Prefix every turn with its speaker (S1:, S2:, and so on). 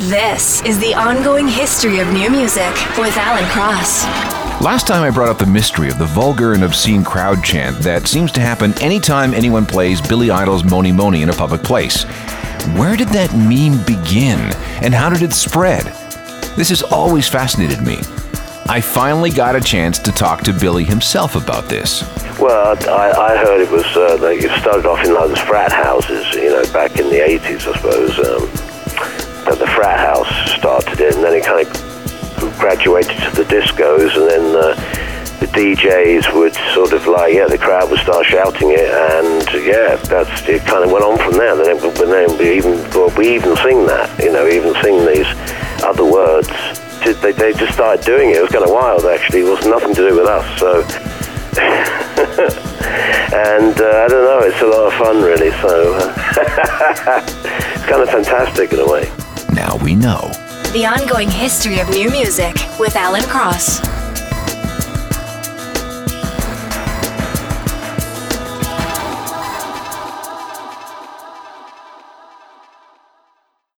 S1: This is the ongoing history of new music with Alan Cross.
S2: Last time I brought up the mystery of the vulgar and obscene crowd chant that seems to happen anytime anyone plays Billy Idol's Mony Mony in a public place. Where did that meme begin and how did it spread? This has always fascinated me. I finally got a chance to talk to Billy himself about this.
S3: Well, I, I heard it was uh, like it started off in like those frat houses, you know, back in the 80s, I suppose. Um, but the frat house started it, and then it kind of graduated to the discos, and then uh, the DJs would sort of like, yeah, the crowd would start shouting it, and yeah, that's it. Kind of went on from there. Then, but then we even well, we even sing that, you know, even sing these other words. They, they just started doing it. It was kind of wild, actually. It was nothing to do with us, so. and uh, I don't know, it's a lot of fun, really. So it's kind of fantastic in a way.
S2: Now we know.
S1: The ongoing history of new music with Alan Cross.